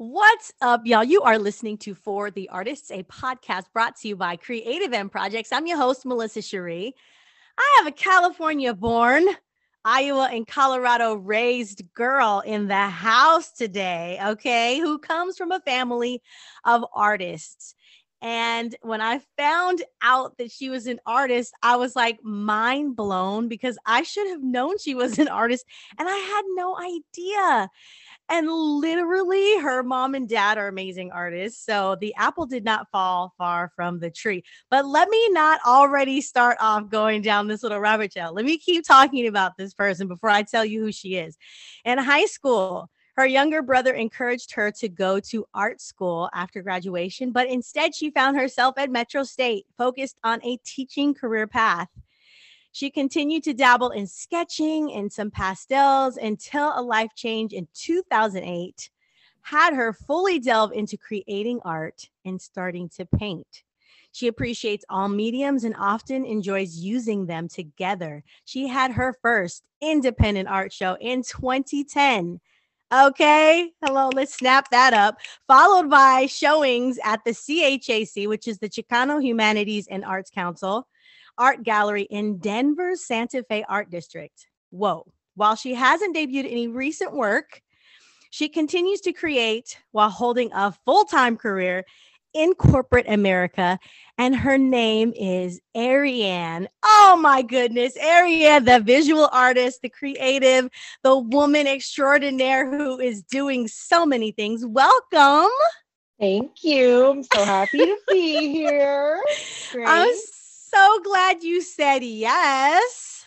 What's up, y'all? You are listening to For the Artists, a podcast brought to you by Creative M Projects. I'm your host, Melissa Sharee. I have a California born, Iowa and Colorado raised girl in the house today, okay, who comes from a family of artists. And when I found out that she was an artist, I was like mind blown because I should have known she was an artist and I had no idea. And literally, her mom and dad are amazing artists. So the apple did not fall far from the tree. But let me not already start off going down this little rabbit trail. Let me keep talking about this person before I tell you who she is. In high school, her younger brother encouraged her to go to art school after graduation, but instead she found herself at Metro State, focused on a teaching career path. She continued to dabble in sketching and some pastels until a life change in 2008 had her fully delve into creating art and starting to paint. She appreciates all mediums and often enjoys using them together. She had her first independent art show in 2010. Okay, hello, let's snap that up. Followed by showings at the CHAC, which is the Chicano Humanities and Arts Council, Art Gallery in Denver's Santa Fe Art District. Whoa. While she hasn't debuted any recent work, she continues to create while holding a full time career in corporate America. And her name is Ariane. Oh my goodness. Ariane, the visual artist, the creative, the woman extraordinaire who is doing so many things. Welcome. Thank you. I'm so happy to be here. Great. I'm so glad you said yes.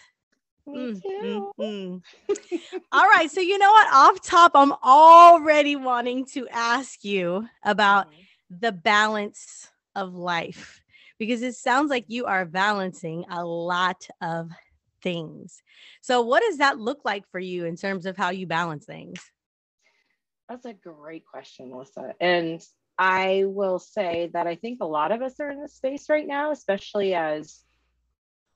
Me mm, too. Mm, mm. All right. So, you know what? Off top, I'm already wanting to ask you about mm-hmm. the balance of life because it sounds like you are balancing a lot of things. So, what does that look like for you in terms of how you balance things? That's a great question, Melissa. And I will say that I think a lot of us are in this space right now, especially as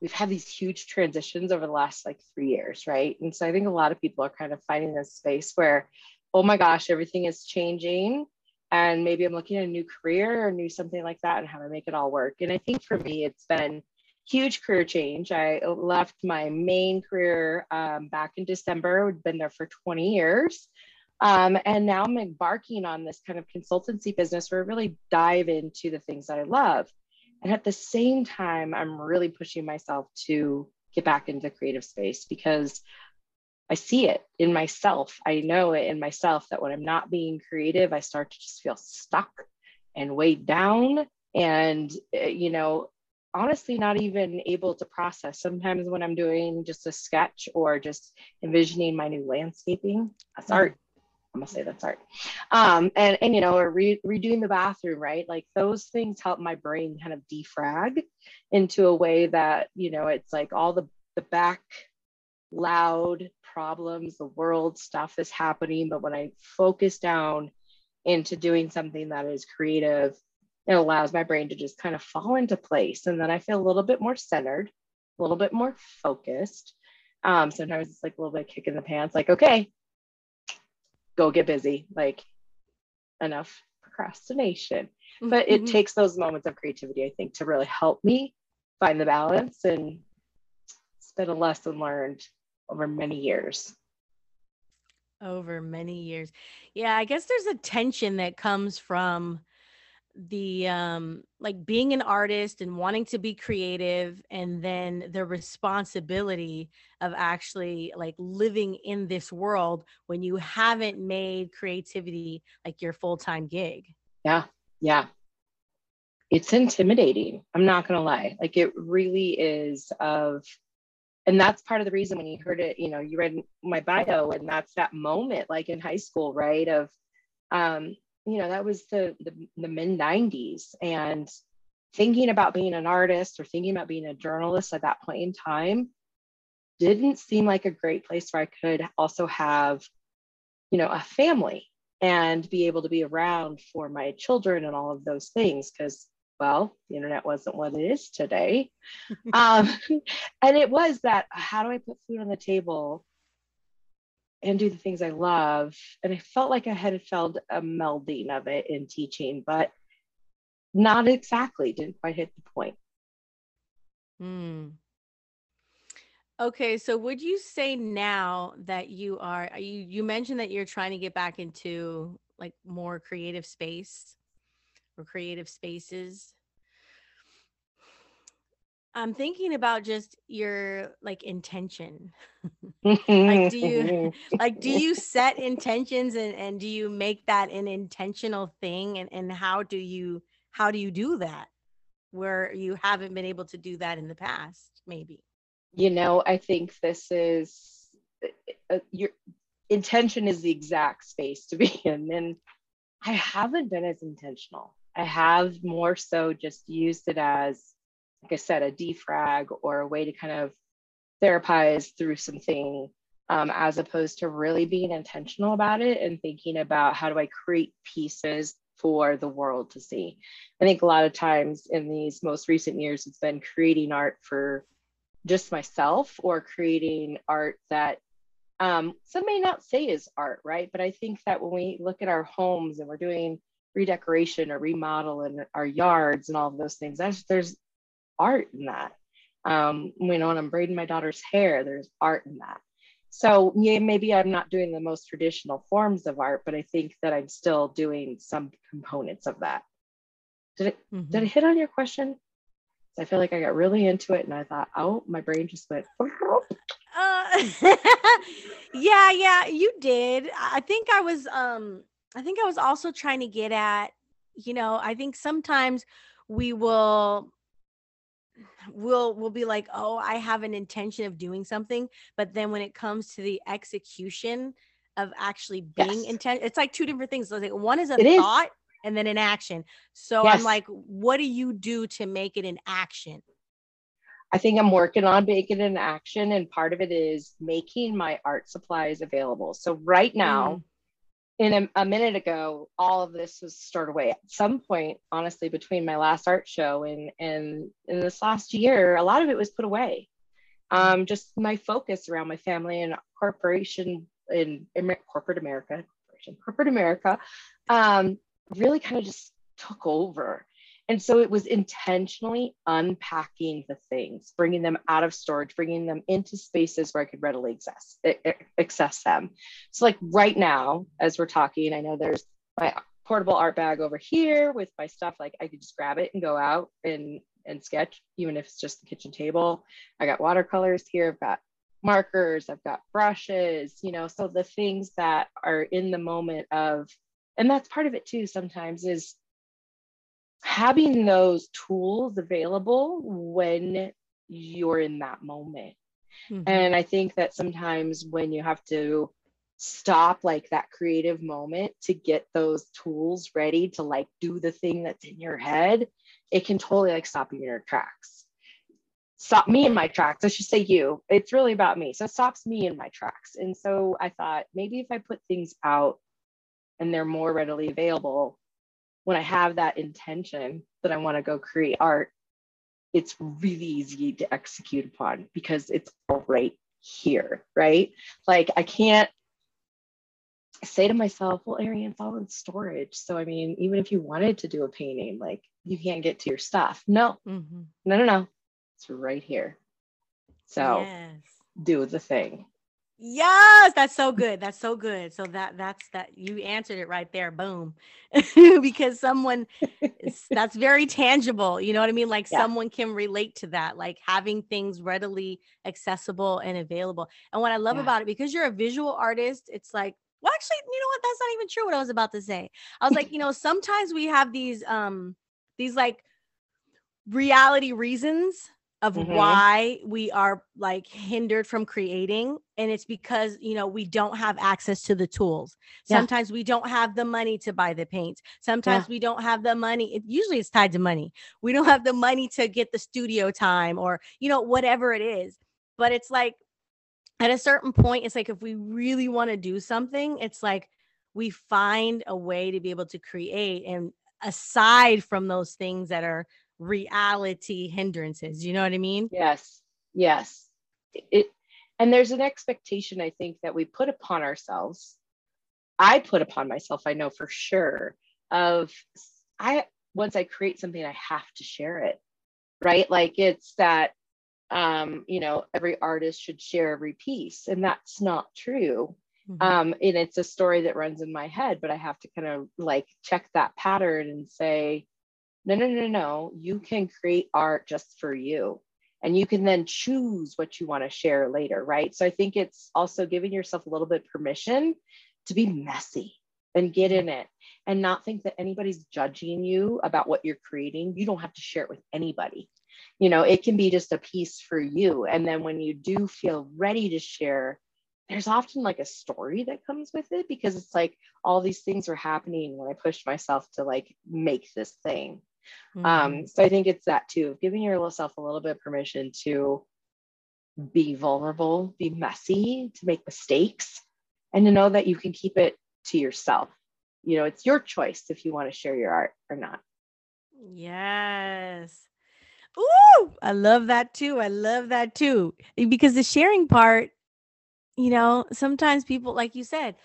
we've had these huge transitions over the last like three years, right? And so I think a lot of people are kind of finding this space where, oh my gosh, everything is changing. And maybe I'm looking at a new career or new something like that and how to make it all work. And I think for me, it's been huge career change. I left my main career um, back in December, I'd been there for 20 years. Um, and now I'm embarking on this kind of consultancy business where I really dive into the things that I love. And at the same time, I'm really pushing myself to get back into the creative space because I see it in myself. I know it in myself that when I'm not being creative, I start to just feel stuck and weighed down. And, eh, you know, honestly, not even able to process. Sometimes when I'm doing just a sketch or just envisioning my new landscaping, that's mm-hmm. art. I'm gonna say that's art. Um, and and you know, or re- redoing the bathroom, right? Like those things help my brain kind of defrag into a way that you know it's like all the the back loud problems, the world stuff is happening, but when I focus down into doing something that is creative, it allows my brain to just kind of fall into place, and then I feel a little bit more centered, a little bit more focused. Um, sometimes it's like a little bit kick in the pants, like okay, go get busy, like enough procrastination. Mm-hmm. But it mm-hmm. takes those moments of creativity, I think, to really help me find the balance. And it's been a lesson learned over many years. Over many years. Yeah, I guess there's a tension that comes from the um like being an artist and wanting to be creative and then the responsibility of actually like living in this world when you haven't made creativity like your full-time gig. Yeah yeah. It's intimidating i'm not gonna lie like it really is of and that's part of the reason when you heard it you know you read my bio and that's that moment like in high school right of um you know, that was the, the, the mid 90s. And thinking about being an artist or thinking about being a journalist at that point in time didn't seem like a great place where I could also have, you know, a family and be able to be around for my children and all of those things. Because, well, the internet wasn't what it is today. um, and it was that how do I put food on the table and do the things I love. And I felt like I had felt a melding of it in teaching, but not exactly, didn't quite hit the point. Hmm. Okay, so would you say now that you are you you mentioned that you're trying to get back into like more creative space or creative spaces? I'm thinking about just your like intention. like do you like do you set intentions and and do you make that an intentional thing and and how do you how do you do that where you haven't been able to do that in the past maybe? You know, I think this is uh, your intention is the exact space to be in and I haven't been as intentional. I have more so just used it as like I said, a defrag or a way to kind of therapize through something um, as opposed to really being intentional about it and thinking about how do I create pieces for the world to see. I think a lot of times in these most recent years, it's been creating art for just myself or creating art that um, some may not say is art, right? But I think that when we look at our homes and we're doing redecoration or remodel in our yards and all of those things, there's, there's art in that. Um, you know, when I'm braiding my daughter's hair, there's art in that. So yeah, maybe I'm not doing the most traditional forms of art, but I think that I'm still doing some components of that. Did it mm-hmm. did I hit on your question? I feel like I got really into it and I thought, oh, my brain just went. uh, yeah, yeah, you did. I think I was um I think I was also trying to get at, you know, I think sometimes we will we'll we'll be like oh i have an intention of doing something but then when it comes to the execution of actually being yes. intent it's like two different things so like one is a it thought is. and then an action so yes. i'm like what do you do to make it an action i think i'm working on making it an action and part of it is making my art supplies available so right now mm in a, a, minute ago, all of this was stored away. At some point, honestly, between my last art show and and in this last year, a lot of it was put away. Um, just my focus around my family and corporation in, in corporate America, corporate America, um, really kind of just took over. And so it was intentionally unpacking the things, bringing them out of storage, bringing them into spaces where I could readily access, access them. So, like right now, as we're talking, I know there's my portable art bag over here with my stuff. Like I could just grab it and go out and and sketch, even if it's just the kitchen table. I got watercolors here. I've got markers. I've got brushes. You know, so the things that are in the moment of, and that's part of it too. Sometimes is having those tools available when you're in that moment. Mm-hmm. And I think that sometimes when you have to stop like that creative moment to get those tools ready to like do the thing that's in your head, it can totally like stop you in your tracks. Stop me in my tracks. I should say you. It's really about me. So it stops me in my tracks. And so I thought maybe if I put things out and they're more readily available, when I have that intention that I want to go create art, it's really easy to execute upon because it's all right here, right? Like I can't say to myself, well, Ariane, it's all in storage. So I mean, even if you wanted to do a painting, like you can't get to your stuff. No, mm-hmm. no, no, no. It's right here. So yes. do the thing. Yes, that's so good. That's so good. So that that's that you answered it right there. Boom. because someone that's very tangible. You know what I mean? Like yeah. someone can relate to that, like having things readily accessible and available. And what I love yeah. about it, because you're a visual artist, it's like, well, actually, you know what? That's not even true what I was about to say. I was like, you know, sometimes we have these um these like reality reasons of mm-hmm. why we are like hindered from creating and it's because you know we don't have access to the tools yeah. sometimes we don't have the money to buy the paints sometimes yeah. we don't have the money it, usually it's tied to money we don't have the money to get the studio time or you know whatever it is but it's like at a certain point it's like if we really want to do something it's like we find a way to be able to create and aside from those things that are reality hindrances. You know what I mean? Yes. Yes. It and there's an expectation i think that we put upon ourselves i put upon myself i know for sure of i once i create something i have to share it right like it's that um you know every artist should share every piece and that's not true mm-hmm. um and it's a story that runs in my head but i have to kind of like check that pattern and say no no no no. You can create art just for you. And you can then choose what you want to share later right? So i think it's also giving yourself a little bit permission to be messy and get in it and not think that anybody's judging you about what you're creating. You don't have to share it with anybody. You know it can be just a piece for you. And then when you do feel ready to share there's often like a story that comes with it because it's like all these things were happening when i pushed myself to like make this thing mm-hmm. um so i think it's that too giving yourself a little bit of permission to be vulnerable be messy to make mistakes and to know that you can keep it to yourself you know it's your choice if you want to share your art or not yes Ooh, I love that too. I love that too. Because the sharing part, you know, sometimes people, like you said,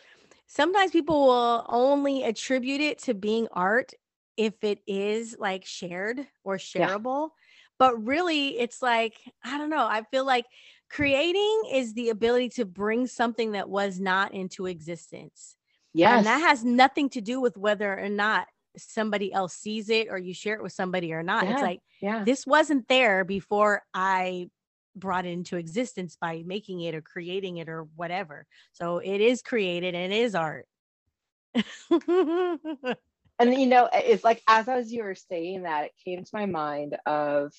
sometimes people will only attribute it to being art if it is like shared or shareable. Yeah. But really, it's like, I don't know. I feel like creating is the ability to bring something that was not into existence. Yes. And that has nothing to do with whether or not somebody else sees it or you share it with somebody or not. Yeah, it's like, yeah, this wasn't there before I brought it into existence by making it or creating it or whatever. So it is created and it is art. and you know, it's like as as you were saying that, it came to my mind of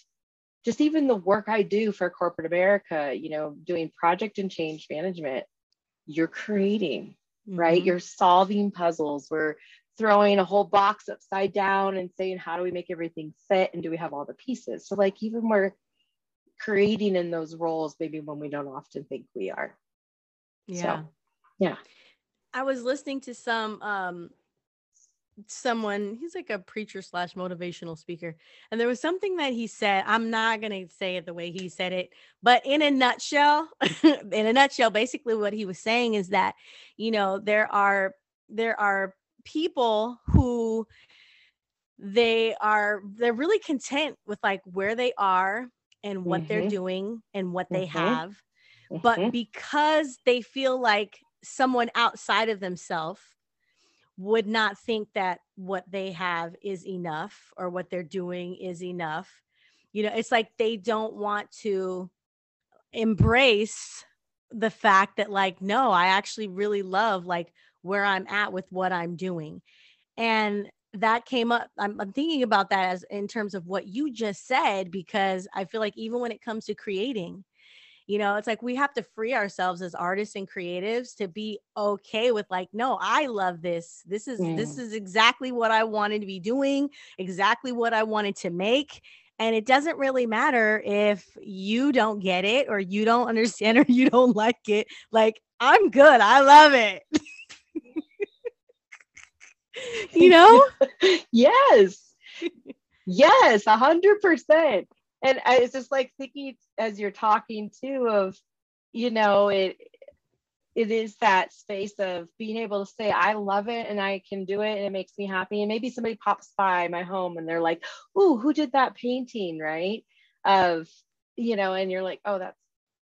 just even the work I do for corporate America, you know, doing project and change management, you're creating, mm-hmm. right? You're solving puzzles. We're throwing a whole box upside down and saying how do we make everything fit and do we have all the pieces so like even we're creating in those roles maybe when we don't often think we are yeah so, yeah i was listening to some um someone he's like a preacher slash motivational speaker and there was something that he said i'm not going to say it the way he said it but in a nutshell in a nutshell basically what he was saying is that you know there are there are people who they are they're really content with like where they are and what mm-hmm. they're doing and what they mm-hmm. have mm-hmm. but because they feel like someone outside of themselves would not think that what they have is enough or what they're doing is enough you know it's like they don't want to embrace the fact that like no i actually really love like where I'm at with what I'm doing. And that came up. I'm, I'm, thinking about that as in terms of what you just said, because I feel like even when it comes to creating, you know, it's like we have to free ourselves as artists and creatives to be okay with like, no, I love this. This is yeah. this is exactly what I wanted to be doing, exactly what I wanted to make. And it doesn't really matter if you don't get it or you don't understand or you don't like it. Like, I'm good. I love it. you know? yes. Yes, a hundred percent. And I was just like thinking as you're talking too of, you know, it it is that space of being able to say, I love it and I can do it and it makes me happy. And maybe somebody pops by my home and they're like, oh, who did that painting? Right. Of, you know, and you're like, oh, that's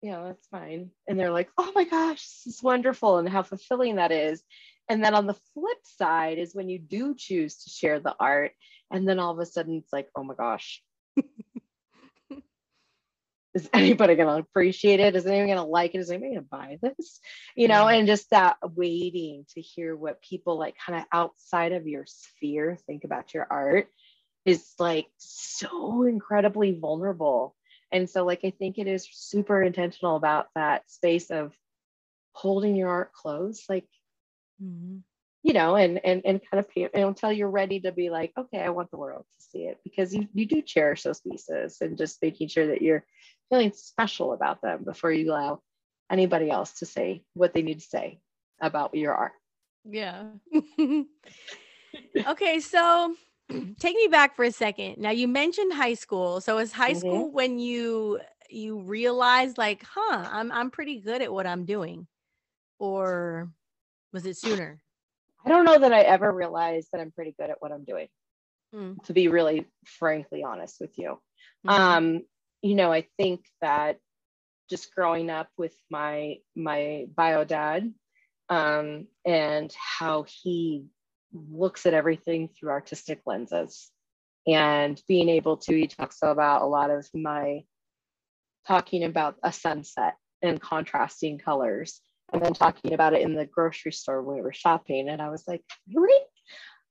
you know, that's fine. And they're like, oh my gosh, this is wonderful and how fulfilling that is. And then on the flip side is when you do choose to share the art, and then all of a sudden it's like, oh my gosh, is anybody going to appreciate it? Is anyone going to like it? Is anybody going to buy this? You know, and just that waiting to hear what people like kind of outside of your sphere think about your art is like so incredibly vulnerable. And so, like, I think it is super intentional about that space of holding your art close. Like, mm-hmm. you know, and and and kind of you know, until you're ready to be like, okay, I want the world to see it because you you do cherish those pieces and just making sure that you're feeling special about them before you allow anybody else to say what they need to say about your art. Yeah. okay, so take me back for a second. Now you mentioned high school. So is high mm-hmm. school when you you realized like, huh, I'm I'm pretty good at what I'm doing? Or was it sooner? I don't know that I ever realized that I'm pretty good at what I'm doing. Mm. To be really frankly honest with you. Mhm. Um, you know, I think that just growing up with my my bio dad um, and how he looks at everything through artistic lenses and being able to he talks about a lot of my talking about a sunset and contrasting colors and then talking about it in the grocery store when we were shopping. And i was like really?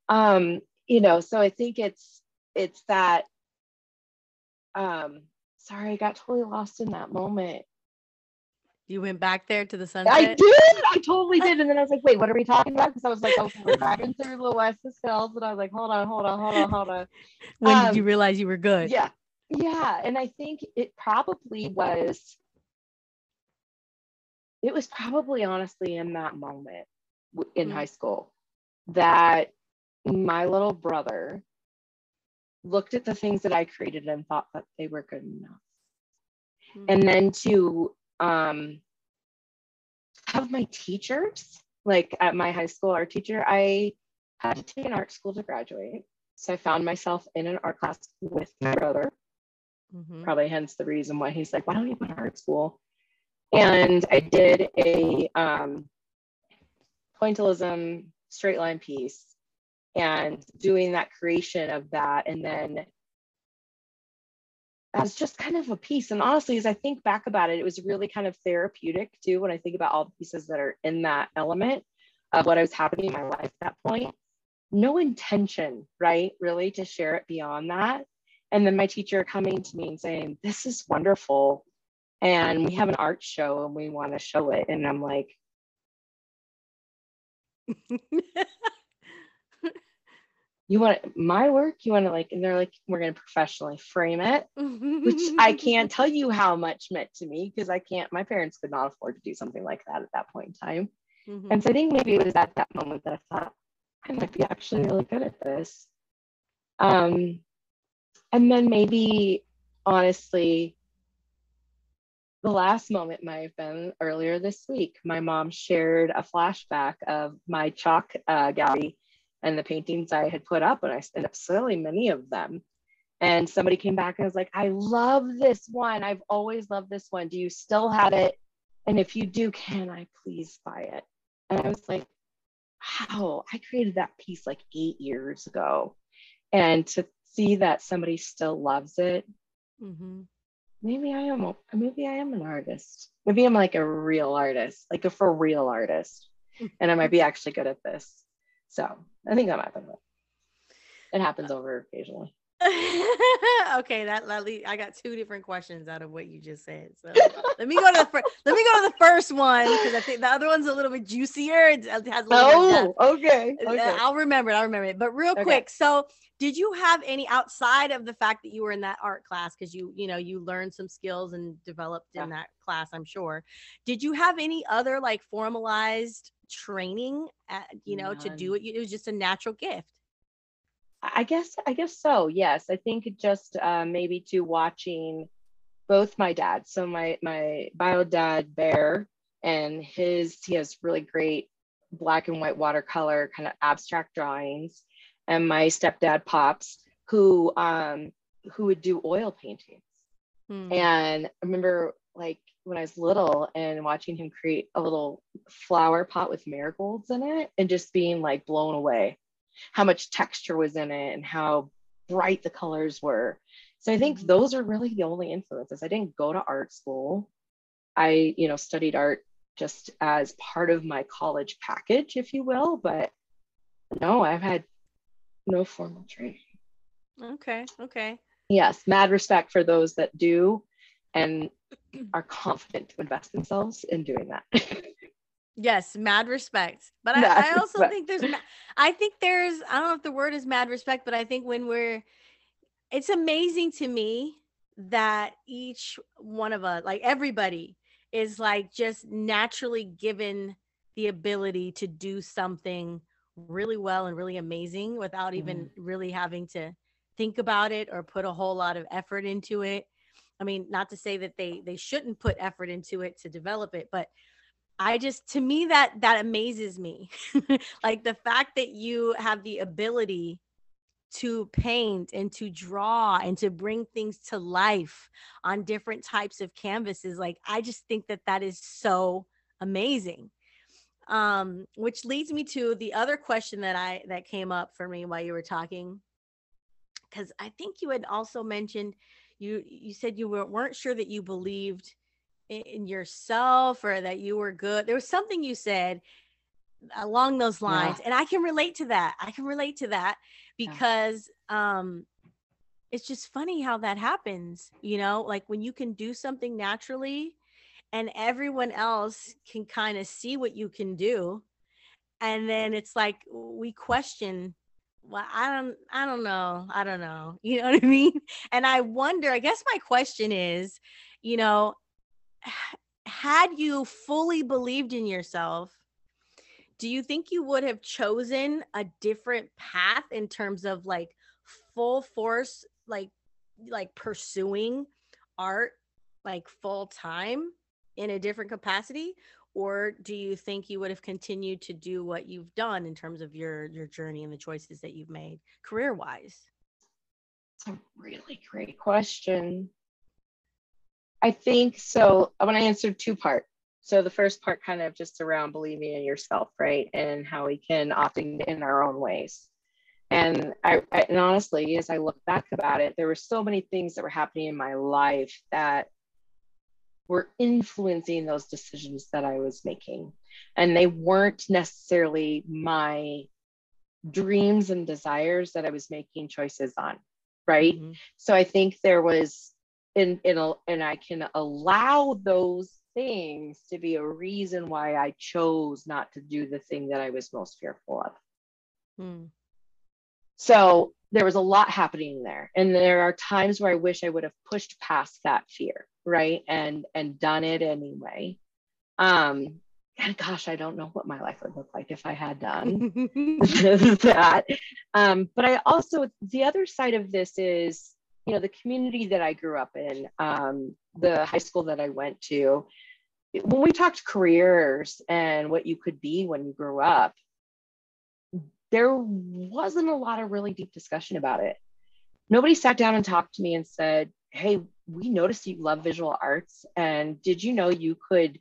Um you know so i think it's it's that um sorry i got totally lost in that moment You went back there to the sunset. I did. I totally did. And then I was like, wait, what are we talking about? Because I was like, okay, we're driving through the Wes's Hills. And I was like, hold on, hold on, hold on, hold on. When Um, did you realize you were good? Yeah. Yeah. And I think it probably was, it was probably honestly in that moment in Mm. high school that my little brother looked at the things that I created and thought that they were good enough. Mhm. and then to um, have my teachers like at my high school art teacher i had to take an art school to graduate so i found myself in an art class with my brother Mhm. probably hence the reason why he's like why don't you go to art school and i did a um, pointillism straight line piece and doing that creation of that and then as just kind of a piece. And honestly, as I think back about it, it was really kind of therapeutic too when I think about all the pieces that are in that element of what was happening in my life at that point. No intention, right? Really to share it beyond that. And then my teacher coming to me and saying, This is wonderful. And we have an art show and we want to show it. And I'm like, You want my work? You want to like, and they're like, We're going to professionally frame it which I can't tell you how much meant to me because I can't, my parents could not afford to do something like that at that point in time. Mhm. And so I think maybe it was at that moment that I thought, I might be actually really good at this. Um, and then maybe, honestly, the last moment might have been earlier this week. My mom shared a flashback of my chalk uh, gallery and the paintings I had put up, and I ended up selling many of them. And somebody came back and was like, I love this one. I've always loved this one. Do you still have it? And if you do, can I please buy it? And I was like, wow, I created that piece like eight years ago. And to see that somebody still loves it, Mhm. maybe I am, a- maybe I am an artist. Maybe I'm like a real artist, like a for real artist. And I might be actually good at this. So I think that might happen. It happens over occasionally. okay, that, I got two different questions out of what you just said. So let me go to the first. Let me go to the first one because I think the other one's a little bit juicier. It has a little more depth. Oh, okay. Uh, okay. I'll remember it. I'll remember it. But real Okay. quick, so did you have any outside of the fact that you were in that art class because you you know you learned some skills and developed in that class? I'm sure. Did you have any other like formalized training, at, you know, to do it? It was just a natural gift. I guess I guess so. Yes, I think just uh, maybe to watching both my dad. So my my bio dad Bear and his he has really great black and white watercolor kind of abstract drawings, and my stepdad Pops who um who would do oil paintings. Hmm. And I remember like when I was little and watching him create a little flower pot with marigolds in it and just being like blown away how much texture was in it and how bright the colors were. So I think Mhm. those are really the only influences. I didn't go to art school. I, you know, studied art just as part of my college package, if you will, but no, I've had no formal training. Okay. Okay. Yes, mad respect for those that do and are confident to invest themselves in doing that. Yes, mad respect. But Mad I, I also respect. think there's, I think there's, I don't know if the word is mad respect, but I think when we're, it's amazing to me that each one of us, like everybody, is like just naturally given the ability to do something really well and really amazing without mm-hmm. even really having to think about it or put a whole lot of effort into it. I mean, not to say that they they shouldn't put effort into it to develop it, but I just to me that that amazes me. like the fact that you have the ability to paint and to draw and to bring things to life on different types of canvases like I just think that that is so amazing. Um which leads me to the other question that I that came up for me while you were talking cuz I think you had also mentioned you you said you were, weren't sure that you believed in yourself or that you were good. There was something you said along those lines yeah. and I can relate to that. I can relate to that because yeah. um it's just funny how that happens, you know, like when you can do something naturally and everyone else can kind of see what you can do and then it's like we question well i don't i don't know i don't know you know what i mean and i wonder i guess my question is you know had you fully believed in yourself do you think you would have chosen a different path in terms of like full force like like pursuing art like full time in a different capacity? Or do you think you would have continued to do what you've done in terms of your your journey and the choices that you've made career wise it's a really great question i think so i want to answer two part so the first part kind of just around believing in yourself right and how we can often in our own ways and I, and honestly as i look back about it there were so many things that were happening in my life that were influencing those decisions that I was making. And they weren't necessarily my dreams and desires that I was making choices on. Right. Mm-hmm. So I think there was, in, in a, and I can allow those things to be a reason why I chose not to do the thing that I was most fearful of. Mm. So there was a lot happening there. And there are times where I wish I would have pushed past that fear right and and done it anyway um and gosh i don't know what my life would look like if i had done that um but i also the other side of this is you know the community that i grew up in um the high school that i went to when we talked careers and what you could be when you grew up there wasn't a lot of really deep discussion about it nobody sat down and talked to me and said hey we noticed you love visual arts and did you know you could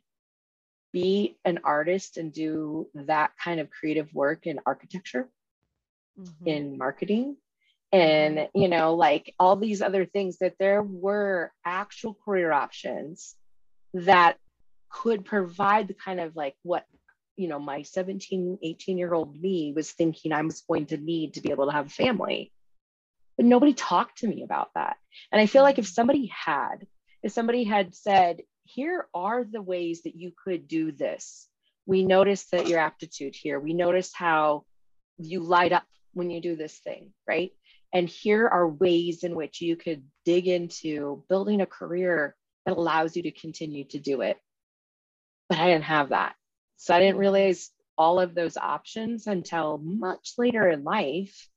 be an artist and do that kind of creative work in architecture mm-hmm. in marketing and you know like all these other things that there were actual career options that could provide the kind of like what you know my 17 18 year old me was thinking i was going to need to be able to have a family but nobody talked to me about that. And I feel like if somebody had, if somebody had said, here are the ways that you could do this, we noticed that your aptitude here, we noticed how you light up when you do this thing, right? And here are ways in which you could dig into building a career that allows you to continue to do it. But I didn't have that. So I didn't realize all of those options until much later in life.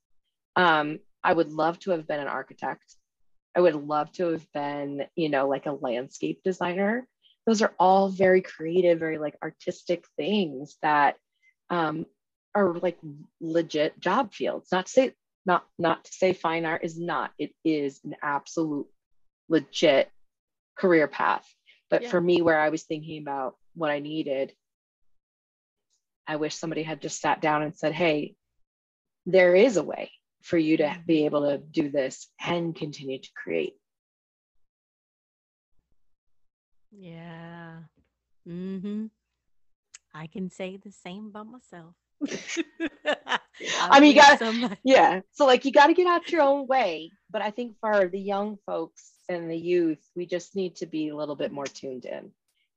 Um, I would love to have been an architect. I would love to have been, you know, like a landscape designer. Those are all very creative, very like artistic things that um, are like legit job fields. Not to say not not to say fine art is not. It is an absolute legit career path. But yeah. for me, where I was thinking about what I needed, I wish somebody had just sat down and said, "Hey, there is a way for you to mm-hmm. be able to do this and continue to create. Yeah. Mm-hmm. I can say the same about myself. I mean, you got to, yeah. So, like, you got to get out your own way. But I think for the young folks and the youth, we just need to be a little bit more tuned in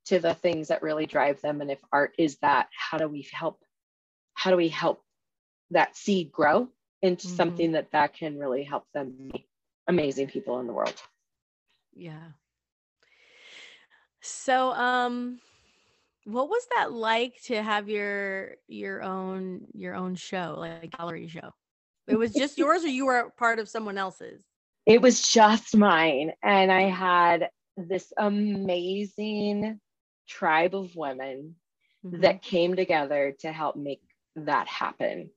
to the things that really drive them. And if art is that, how do we help? How do we help that seed grow into mm-hmm. something that that can really help them be amazing people in the world yeah so um what was that like to have your your own your own show like a gallery show it was just yours or you were part of someone else's it was just mine. And I had this amazing tribe of women mm-hmm. that came together to help make that happen.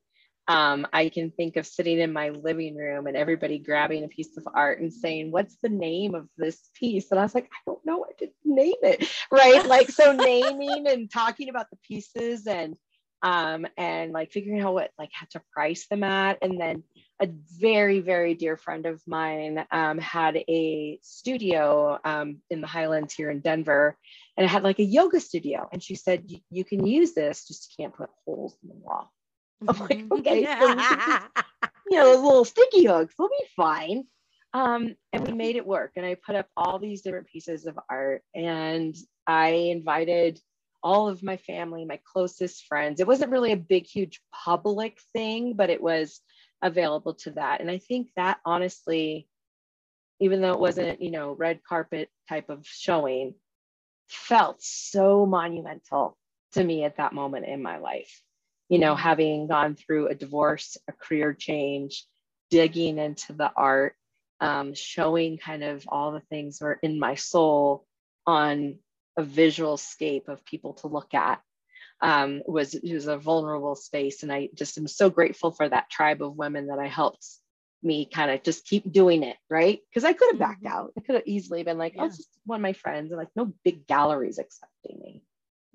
Um, I can think of sitting in my living room and everybody grabbing a piece of art and saying, What's the name of this piece? And I was like, I don't know. I didn't name it. Right. Like, so naming and talking about the pieces and um, and like figuring out what like had to price them at. And then a very, very dear friend of mine um, had a studio um, in the Highlands here in Denver, and it had like a yoga studio. And she said, You can use this, just can't put holes in the wall. I'm like, mm-hmm. okay, so you, know, little sticky hooks will be fine. Um, and we made it work. And I put up all these different pieces of art, and I invited all of my family, my closest friends. It wasn't really a big, huge public thing, but it was available to that. And I think that honestly, even though it wasn't, you know, red carpet type of showing, felt so monumental to me at that moment in my life. You know, having gone through a divorce, a career change, digging into the art, um, showing kind of all the things were in my soul on a visual scape of people to look at um, was was a vulnerable space, and I just am so grateful for that tribe of women that I helped me kind of just keep doing it, right? Because I could have backed mm-hmm. out. I could have easily been like, yeah. "Oh, just one of my friends," and like, no big galleries accepting me.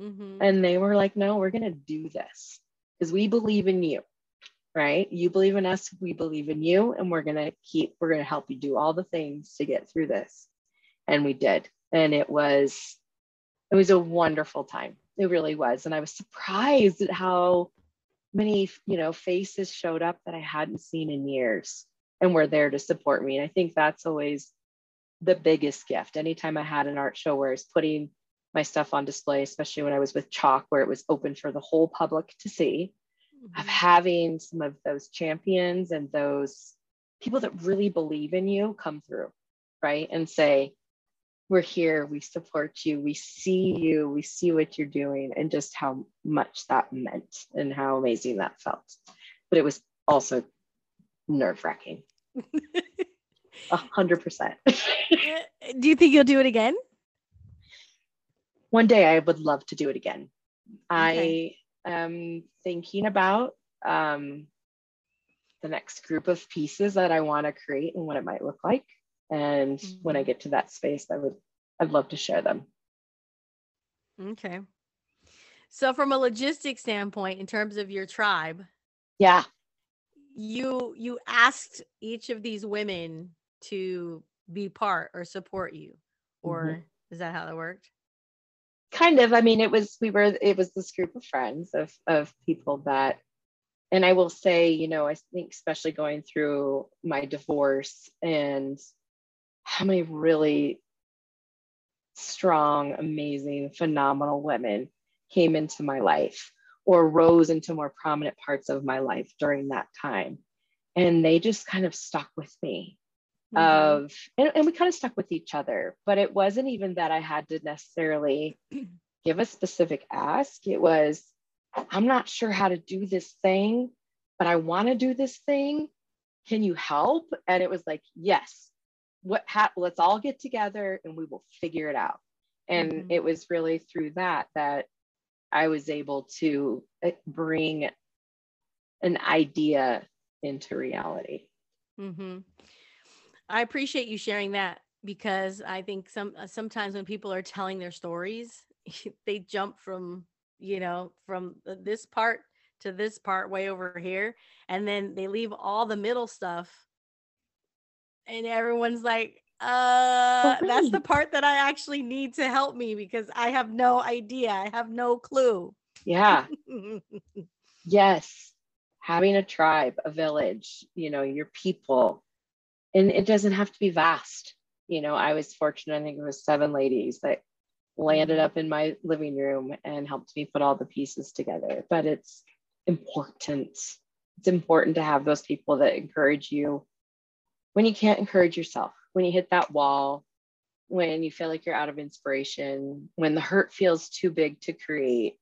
Mm-hmm. And they were like, "No, we're gonna do this because we believe in you." right? You believe in us, we believe in you, and we're gonna keep, we're gonna help you do all the things to get through this. And we did. And it was it was a wonderful time. It really was. And I was surprised at how many, you know, faces showed up that I hadn't seen in years and were there to support me. And I think that's always the biggest gift. Anytime I had an art show where I was putting my stuff on display, especially when I was with Chalk, where it was open for the whole public to see, mm-hmm. of having some of those champions and those people that really believe in you come through, right? And say, we're here, we support you, we see you, we see what you're doing, and just how much that meant and how amazing that felt. But it was also nerve wracking. A hundred percent. Do you think you'll do it again? One day I would love to do it again. Okay. I am thinking about um, the next group of pieces that I want to create and what it might look like. And mm-hmm. when I mm-hmm. get to that space, I would I'd love to share them. Okay. So from a logistics standpoint, in terms of your tribe, yeah, you you asked each of these women to be part or support you, or mm-hmm. is that how that worked? Kind of. I mean, it was we were it was this group of friends of of people that and I will say, you know, I think especially going through my divorce and how many really strong, amazing, phenomenal women came into my life or rose into more prominent parts of my life during that time. And they just kind of stuck with me. Mm-hmm. Of and, and we kind of stuck with each other, but it wasn't even that I had to necessarily give a specific ask. It was, I'm not sure how to do this thing, but I want to do this thing. Can you help? And it was like, yes, what ha- let's all get together and we will figure it out and mm-hmm. it was really through that that i was able to eh, bring an idea into reality mm-hmm. I appreciate you sharing that because i think some uh, sometimes when people are telling their stories they jump from you know from this part to this part way over here and then they leave all the middle stuff and everyone's like uh oh, that's the part that i actually need to help me because i have no idea. I have no clue. Yeah. Yes. Having a tribe a village you know your people and it doesn't have to be vast. You know i was fortunate i think it was seven ladies that landed up in my living room and helped me put all the pieces together. But it's important. It's important to have those people that encourage you when you can't encourage yourself, when you hit that wall, when you feel like you're out of inspiration, when the hurt feels too big to create,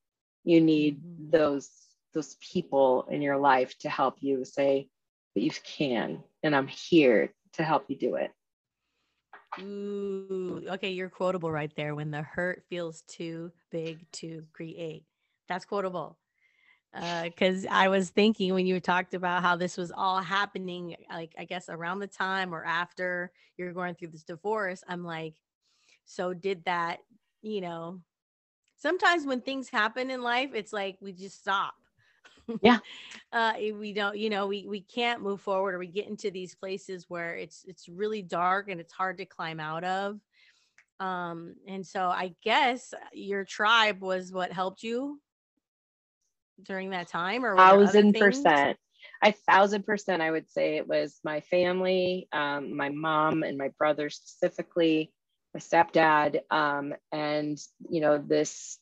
you need mm-hmm. those those people in your life to help you say that you can. And I'm here to help you do it. Ooh, okay, you're quotable right there. When the hurt feels too big to create, that's quotable. Because uh, I was thinking when you talked about how this was all happening, like I guess around the time or after you're going through this divorce, I'm like, so did that, you know? Sometimes when things happen in life, it's like we just stop yeah. Uh we don't you know we we can't move forward or we get into these places where it's it's really dark and it's hard to climb out of. Um and so i guess your tribe was what helped you during that time or thousand percent. A thousand percent i would say it was my family um, my mom and my brother specifically my stepdad um, and you know this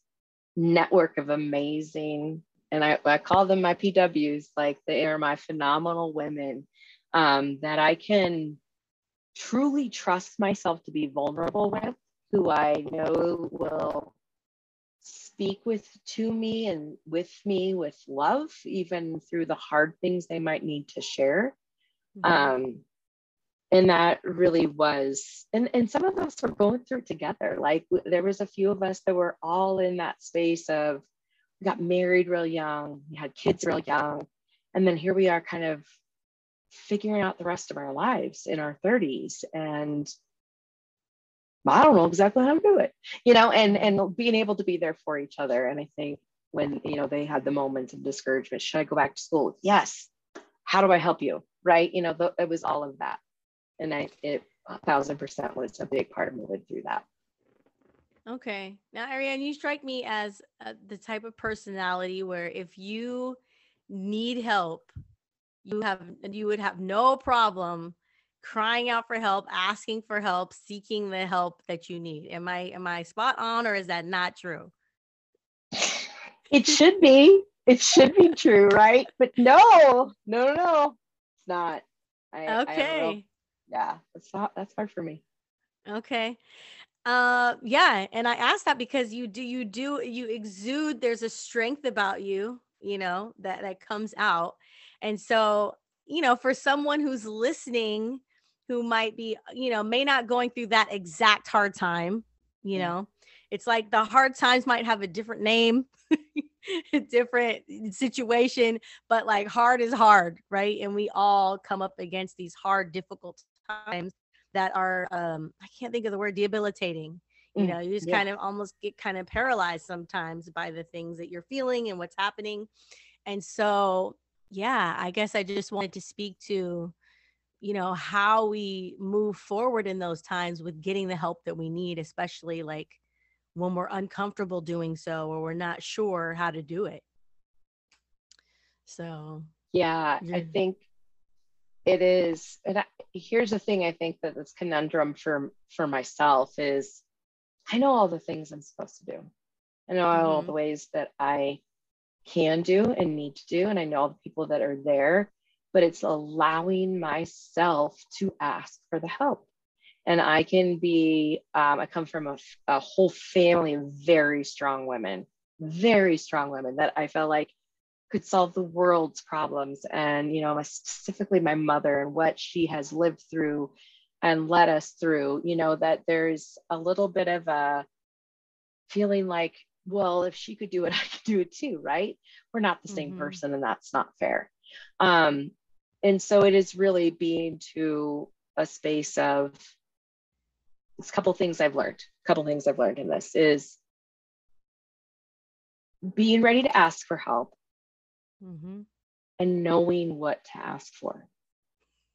network of amazing and I, I call them my PWs, like they are my phenomenal women um, that I can truly trust myself to be vulnerable with, who I know will speak with to me and with me with love, even through the hard things they might need to share. Mm-hmm. Um, and that really was, and, and some of us were going through it together. Like there was a few of us that were all in that space of we got married real young, we had kids real young. And then here we are kind of figuring out the rest of our lives in our 30s. And I don't know exactly how to do it, you know, and and being able to be there for each other. And I think when you know they had the moments of discouragement, should I go back to school? Yes. How do I help you? Right. You know, the, it was all of that. And I it a thousand percent was a big part of moving through that. Okay. Now, Ariane, you strike me as uh, the type of personality where if you need help, you have you would have no problem crying out for help, asking for help, seeking the help that you need. Am I am I spot on or is that not true? It should be. It should be true, right? But no, no, no, no. it's not. I, okay. I yeah, that's not that's hard for me. Okay. Uh yeah, and I asked that because you do you do you exude there's a strength about you, you know, that that comes out. And so, you know, for someone who's listening who might be, you know, may not going through that exact hard time, you mm-hmm. know. It's like the hard times might have a different name, a different situation, but like hard is hard, right? And we all come up against these hard difficult times that are um i can't think of the word debilitating you mm, know you just yeah. kind of almost get kind of paralyzed sometimes by the things that you're feeling and what's happening and so yeah i guess i just wanted to speak to you know how we move forward in those times with getting the help that we need especially like when we're uncomfortable doing so or we're not sure how to do it so yeah, yeah. i think it is and I, here's the thing i think that this conundrum for for myself is i know all the things i'm supposed to do i know mm-hmm. all the ways that i can do and need to do and i know all the people that are there but it's allowing myself to ask for the help and i can be um, i come from a, a whole family of very strong women very strong women that i felt like could solve the world's problems and you know specifically my mother and what she has lived through and led us through you know that there's a little bit of a feeling like well if she could do it i could do it too right we're not the same mm-hmm. person and that's not fair um and so it is really being to a space of a couple things i've learned a couple things i've learned in this is being ready to ask for help mm-hmm. and knowing what to ask for.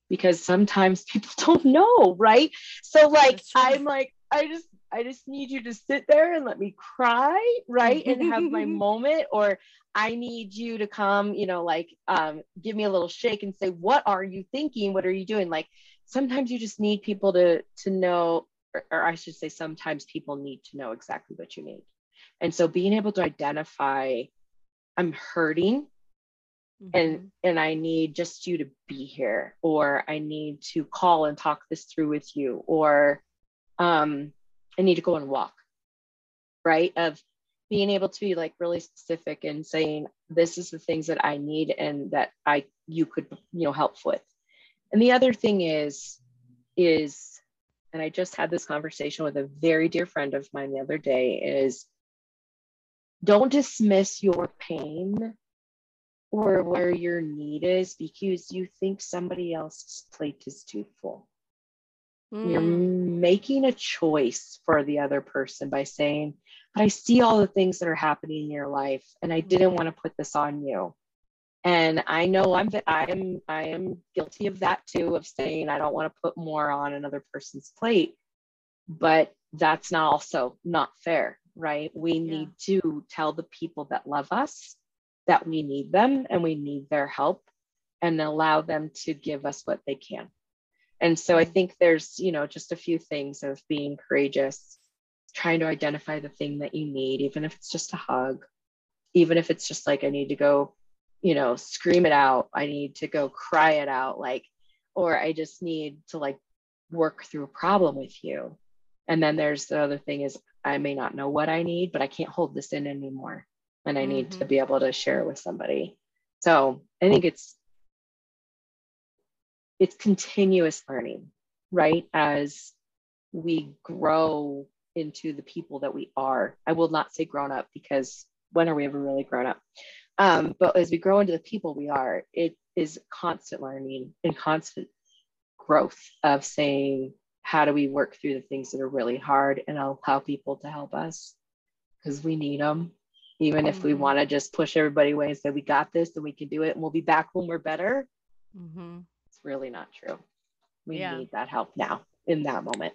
Because sometimes people don't know right? So like i'm like i just i just need you to sit there and let me cry right? And have my moment or i need you to come you know like um, give me a little shake and say what are you thinking? What are you doing? Like sometimes you just need people to to know or, or i should say sometimes people need to know exactly what you need. And so being able to identify i'm hurting mm-hmm. and and i need just you to be here or i need to call and talk this through with you or um i need to go and walk right of being able to be like really specific and saying this is the things that i need and that i you could you know help with and the other thing is is, and I just had this conversation with a very dear friend of mine the other day, is don't dismiss your pain or where your need is because you think somebody else's plate is too full. Mm. You're making a choice for the other person by saying, But I see all the things that are happening in your life, and I didn't want to put this on you. And I know I'm I am I am guilty of that too, of saying I don't want to put more on another person's plate. But that's not also not fair, right? We yeah. need to tell the people that love us that we need them and we need their help and allow them to give us what they can. And so I think there's, you know, just a few things of being courageous, trying to identify the thing that you need, even if it's just a hug, even if it's just like, I need to go, you know, scream it out. I need to go cry it out. Like, or I just need to like work through a problem with you. And then there's the other thing is I may not know what I need, but I can't hold this in anymore. And I need mm-hmm. to be able to share it with somebody. So I think it's it's continuous learning, right? As we grow into the people that we are. I will not say grown up because when are we ever really grown up? Um, but as we grow into the people we are, it is constant learning and constant growth of saying, how do we work through the things that are really hard and allow people to help us because we need them. Even if we mm-hmm. want to just push everybody away and say, we got this and we can do it and we'll be back when we're better. Mm-hmm it's really not true. We yeah. need that help now in that moment.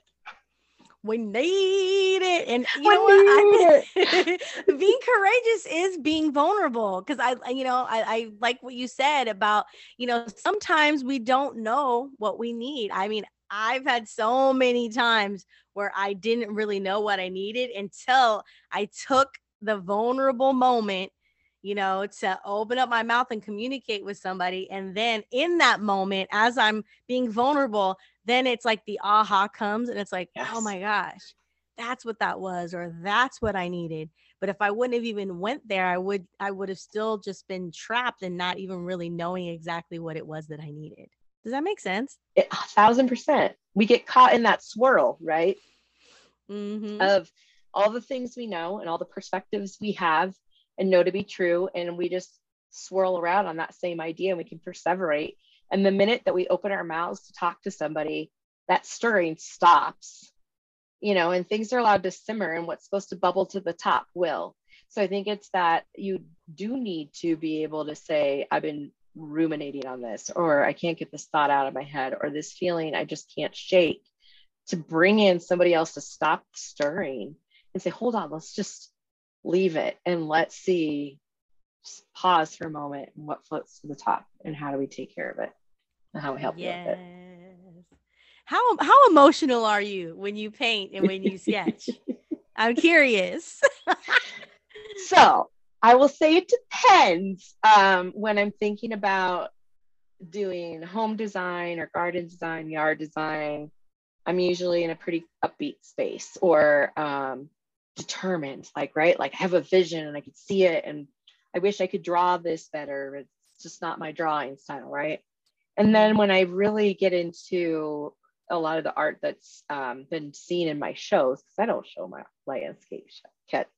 We need it. And you know what? I, being courageous is being vulnerable because I, you know, I, I like what you said about, you know, sometimes we don't know what we need. I mean, I've had so many times where I didn't really know what I needed until I took the vulnerable moment you know, to open up my mouth and communicate with somebody. And then in that moment, as I'm being vulnerable, then it's like the aha comes and it's like, oh yes. oh my gosh, that's what that was, or that's what I needed. But if I wouldn't have even went there, I would I would have still just been trapped and not even really knowing exactly what it was that I needed. Does that make sense? It, a thousand percent. We get caught in that swirl, right? Mm-hmm. Of all the things we know and all the perspectives we have and know to be true. And we just swirl around on that same idea and we can perseverate. And the minute that we open our mouths to talk to somebody, that stirring stops, you know, and things are allowed to simmer and what's supposed to bubble to the top will. So I think it's that you do need to be able to say, I've been ruminating on this, or I can't get this thought out of my head, or this feeling I just can't shake, to bring in somebody else to stop the stirring and say, hold on, let's just leave it and let's see just pause for a moment and what floats to the top and how do we take care of it and how we help yes. with it. How how emotional are you when you paint and when you sketch? I'm curious. So i will say it depends um, when i'm thinking about doing home design or garden design yard design i'm usually in a pretty upbeat space or um, determined, like, right? Like I have a vision and I could see it and I wish I could draw this better. It's just not my drawing style, right? And then when I really get into a lot of the art that's um, been seen in my shows, because I don't show my landscape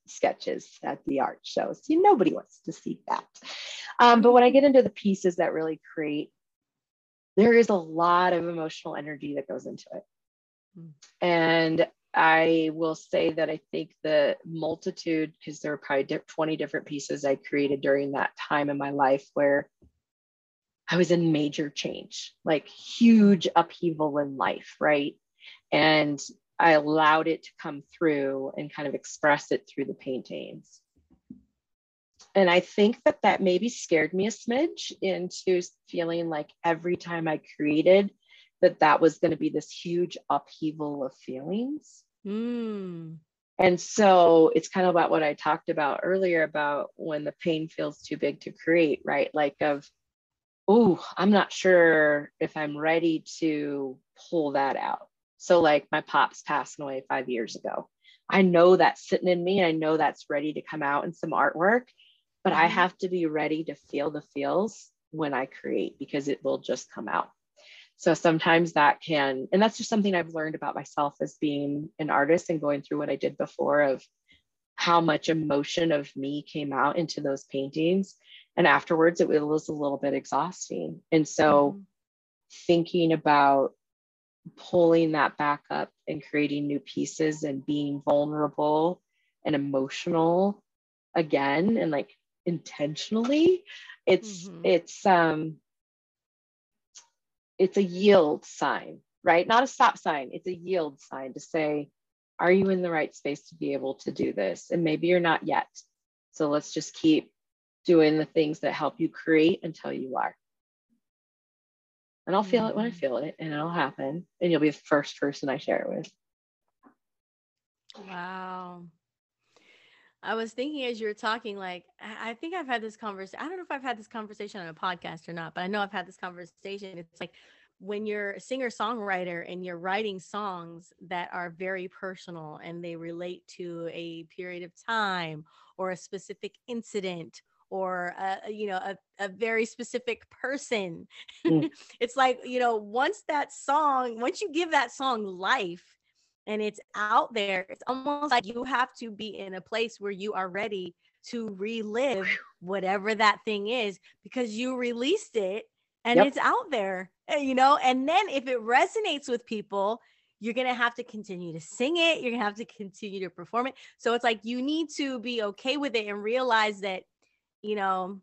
sketches at the art shows. You, nobody wants to see that. Um, but when I get into the pieces that really create, there is a lot of emotional energy that goes into it. Mm. And I will say that I think the multitude, because there were probably 20 different pieces I created during that time in my life where I was in major change, like huge upheaval in life, right? And I allowed it to come through and kind of express it through the paintings. And I think that that maybe scared me a smidge into feeling like every time I created, that that was going to be this huge upheaval of feelings. Mm. And so it's kind of about what I talked about earlier about when the pain feels too big to create, right? Like of, oh, I'm not sure if I'm ready to pull that out. So like my pops passing away five years ago. I know that's sitting in me. and I know that's ready to come out in some artwork, but I mm-hmm. have to be ready to feel the feels when I create because it will just come out. So sometimes that can, and that's just something I've learned about myself as being an artist and going through what I did before of how much emotion of me came out into those paintings. And afterwards, it was a little bit exhausting. And so mm-hmm. thinking about pulling that back up and creating new pieces and being vulnerable and emotional again and like intentionally it's mm-hmm. it's um it's a yield sign right? Not a stop sign. It's a yield sign to say are you in the right space to be able to do this? And maybe you're not yet. So let's just keep doing the things that help you create until you are. And i'll feel it when i mm-hmm. feel it and it'll happen and you'll be the first person i share it with. Wow I was thinking as you were talking, like, I think I've had this conversation. I don't know if I've had this conversation on a podcast or not, but I know I've had this conversation. It's like when you're a singer songwriter and you're writing songs that are very personal and they relate to a period of time or a specific incident or a, you know a, a very specific person mm. it's like you know once that song once you give that song life and it's out there, it's almost like you have to be in a place where you are ready to relive whatever that thing is because you released it and yep. it's out there, eh, you know. And then if it resonates with people, you're going to have to continue to sing it, you're going to have to continue to perform it. So it's like you need to be okay with it and realize that, you know,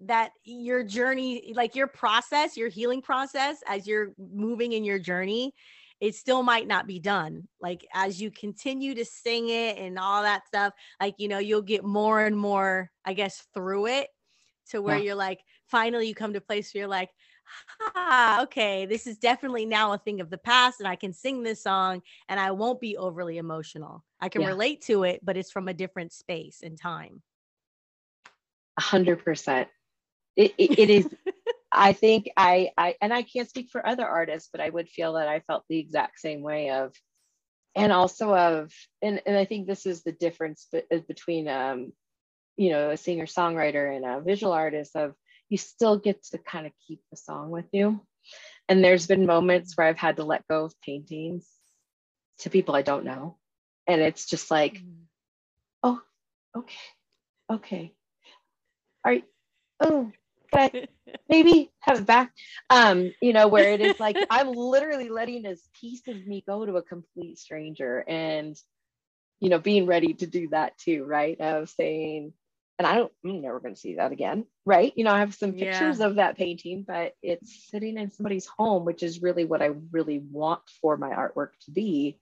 that your journey, like your process, your healing process as you're moving in your journey it still might not be done. Like as you continue to sing it and all that stuff, like, you know, you'll get more and more, I guess, through it to where yeah. you're like, finally you come to a place where you're like, ah, okay, this is definitely now a thing of the past, and I can sing this song and I won't be overly emotional. I can yeah. relate to it, but it's from a different space and time. A hundred percent. It, it, it is I think I, I, and I can't speak for other artists, but I would feel that I felt the exact same way of, and also of, and, and I think this is the difference be, between, um, you know, a singer songwriter and a visual artist of you still get to kind of keep the song with you. And there's been moments where I've had to let go of paintings to people I don't know. And it's just like, mm. oh, okay, okay. Are you, oh, but maybe have it back. Um, you know, where it is like I'm literally letting this piece of me go to a complete stranger and you know, being ready to do that too, right? Of saying, and I don't, I'm never going to see that again, right? You know, I have some pictures yeah. of that painting, but it's sitting in somebody's home, which is really what I really want for my artwork to be.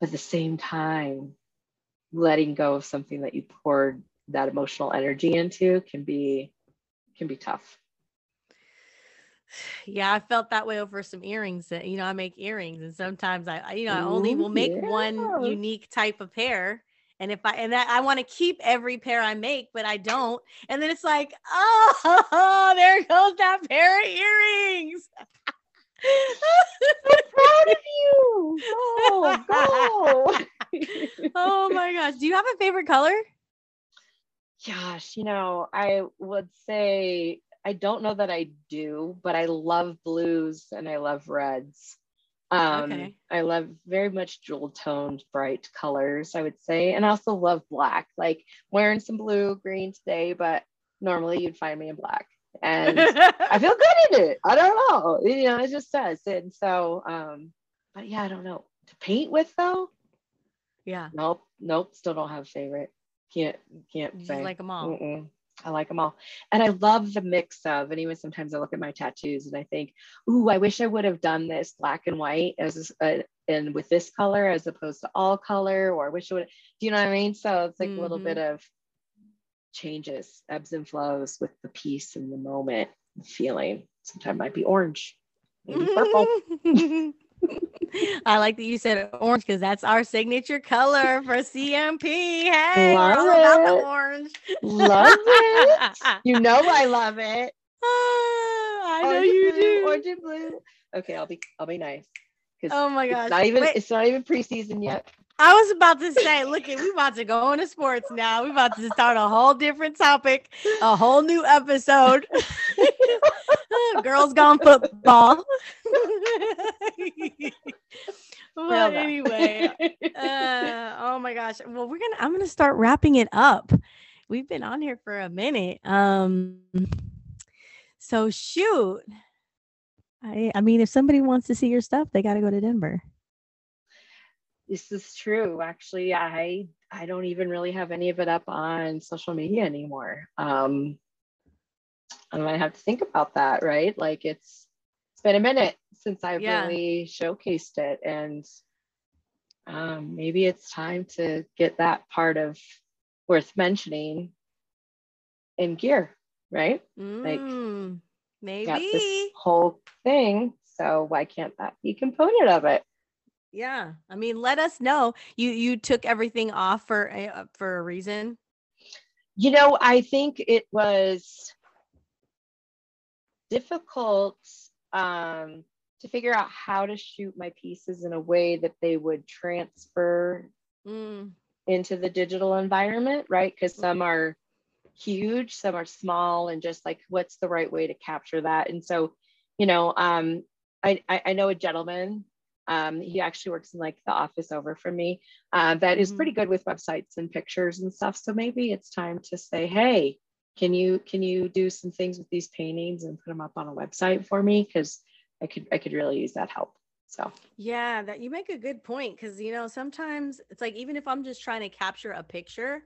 But at the same time, letting go of something that you poured that emotional energy into can be can be tough. Yeah, I felt that way over some earrings that you know I make earrings, and sometimes I, you know, I only will make yeah. one unique type of pair. And if I and that I want to keep every pair I make, but I don't. And then it's like, oh, there goes that pair of earrings. I'm proud of you. Oh, go. oh my gosh. Do you have a favorite color? Gosh, you know, I would say I don't know that I do, but I love blues and I love reds. Um, okay. I love very much jewel toned, bright colors, I would say. And I also love black, like wearing some blue, green today, but normally you'd find me in black. And I feel good in it. I don't know. You know, it just does. And so, um, but yeah, I don't know. To paint with though? Yeah. Nope. Nope. Still don't have a favorite. Can't can't you say. like them all. Mm-mm. I like them all. And I love the mix of, and even sometimes I look at my tattoos and I think, ooh, I wish I would have done this black and white as a, and with this color as opposed to all color, or I wish I would, do you know what I mean? So it's like mm-hmm. a little bit mm-hmm. of changes, ebbs and flows with the piece and the moment, feeling. Sometimes might be orange, maybe purple. I like that you said orange because that's our signature color for CMP. Hey, love it. about the orange. love it. You know I love it. Ah, I know you blue, do. Orange and blue. Okay, I'll be I'll be nice. Oh my gosh. It's not even Wait. it's not even preseason yet. I was about to say, look, at we about to go into sports now. We about to start a whole different topic, a whole new episode. Girls gone football. well, anyway, uh, oh my gosh. Well, we're gonna. I'm gonna start wrapping it up. We've been on here for a minute. Um. So shoot. I I mean, if somebody wants to see your stuff, they got to go to Denver. This is true. Actually, I I don't even really have any of it up on social media anymore. Um, I might have to think about that, right? Like it's it's been a minute since I've yeah. really showcased it, and um, maybe it's time to get that part of worth mentioning in gear, right? Mm, like maybe this whole thing. So why can't that be component of it? Yeah, I mean, let us know. You you took everything off for a, for a reason. You know, I think it was difficult um, to figure out how to shoot my pieces in a way that they would transfer mm. into the digital environment, right? Because some are huge, some are small, and just like what's the right way to capture that. And so, you know, um, I, I know a gentleman. Um, he actually works in like the office over from me. Uh, that mm-hmm. pretty good with websites and pictures and stuff. So maybe it's time to say, hey, can you can you do some things with these paintings and put them up on a website for me? Because i could i could really use that help so. Yeah that you make a good point because you know sometimes it's like even if i'm just trying to capture a picture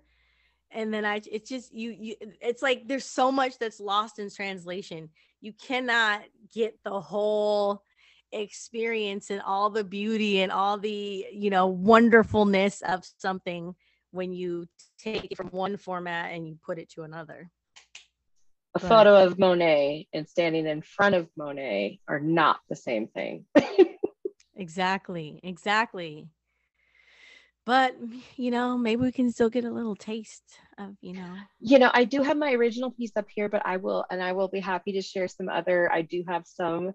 and then i it's just you you it's like there's so much that's lost in translation. You cannot get the whole experience and all the beauty and all the you know wonderfulness of something when you take it from one format and you put it to another a right. photo of Monet and standing in front of Monet are not the same thing. exactly. Exactly. But, you know, maybe we can still get a little taste of, you know. You know, I do have my original piece up here, but I will, and I will be happy to share some other, I do have some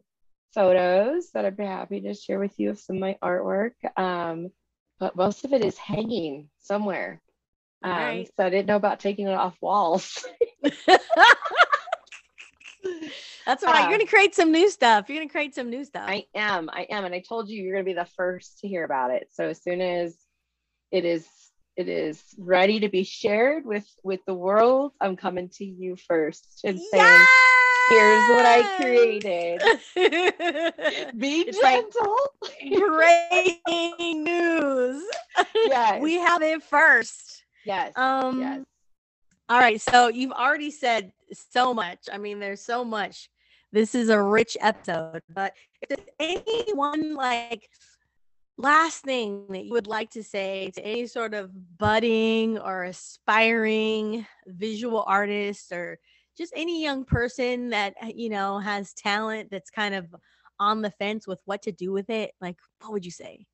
photos that I'd be happy to share with you of some of my artwork. Um, but most of it is hanging somewhere. Um, right. So I didn't know about taking it off walls. That's all right. You're uh, gonna create some new stuff. You're gonna create some new stuff. I am. I am. And I told you you're gonna be the first to hear about it. So as soon as it is it is ready to be shared with with the world, I'm coming to you first and saying, yes! here's what I created. be it's gentle. Like breaking news. Yes. we have it first. Yes. Um yes. All right. So you've already said so much. I mean, there's so much. This is a rich episode. But if there's anyone like last thing that you would like to say to any sort of budding or aspiring visual artist or just any young person that uh, you know has talent that's kind of on the fence with what to do with it like what would you say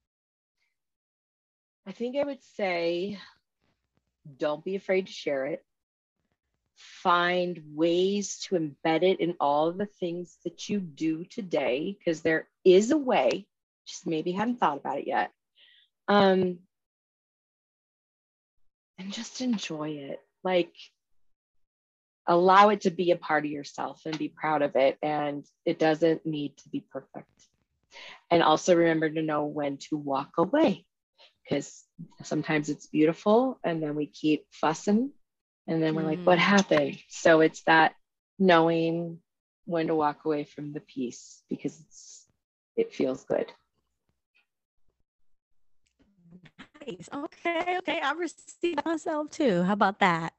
i think i would say don't be afraid to share it find ways to embed it in all the things that you do today because there is a way just maybe haven't thought about it yet um and just enjoy it. Like allow it to be a part of yourself and be proud of it and it doesn't need to be perfect. And also remember to know when to walk away because sometimes it's beautiful and then we keep fussing and then we're mm. like what mm. happened so it's that knowing when to walk away from the piece because it's it feels good nice okay okay i received myself too how about that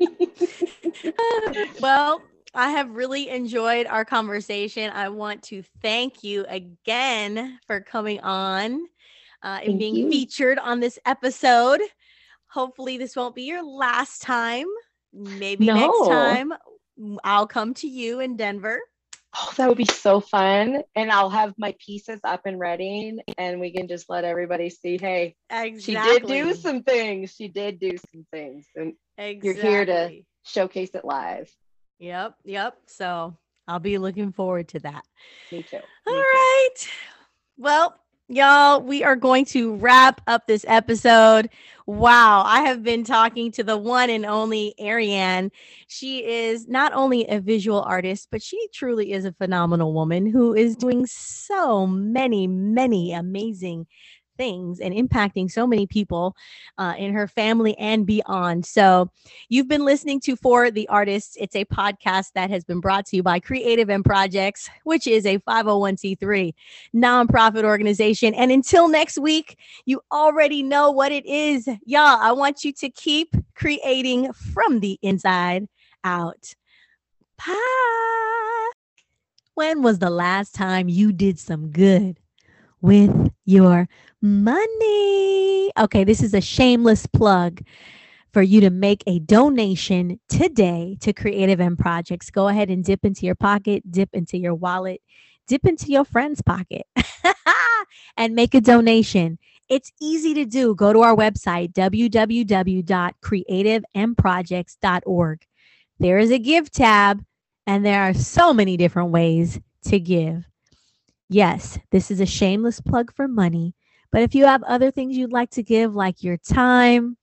well I have really enjoyed our conversation. I want to thank you again for coming on uh, and being you. featured on this episode. Hopefully, this won't be your last time. Maybe no. next time I'll come to you in Denver. Oh, that would be so fun. And I'll have my pieces up and ready and we can just let everybody see, hey, exactly. she did do some things. She did do some things. And exactly. you're here to showcase it live. Yep. Yep. So I'll be looking forward to that. Me too. All Me right. Too. Well, Y'all, we are going to wrap up this episode. Wow, I have been talking to the one and only Ariane. She is not only a visual artist, but she truly is a phenomenal woman who is doing so many, many amazing things and impacting so many people uh, in her family and beyond. So, you've been listening to For the Artists. It's a podcast that has been brought to you by Creative M Projects, which is a 501c3 nonprofit organization. And until next week, you already know what it is. Y'all, I want you to keep creating from the inside out. Bye. When was the last time you did some good with your money. Okay, this is a shameless plug for you to make a donation today to Creative M Projects. Go ahead and dip into your pocket, dip into your wallet, dip into your friend's pocket, and make a donation. It's easy to do. Go to our website, www.creativemprojects.org. There is a give tab, and there are so many different ways to give. Yes, this is a shameless plug for money, but if you have other things you'd like to give, like your time,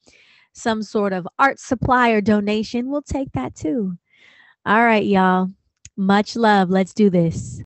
some sort of art supply or donation, we'll take that too. All right, y'all. Much love. Let's do this.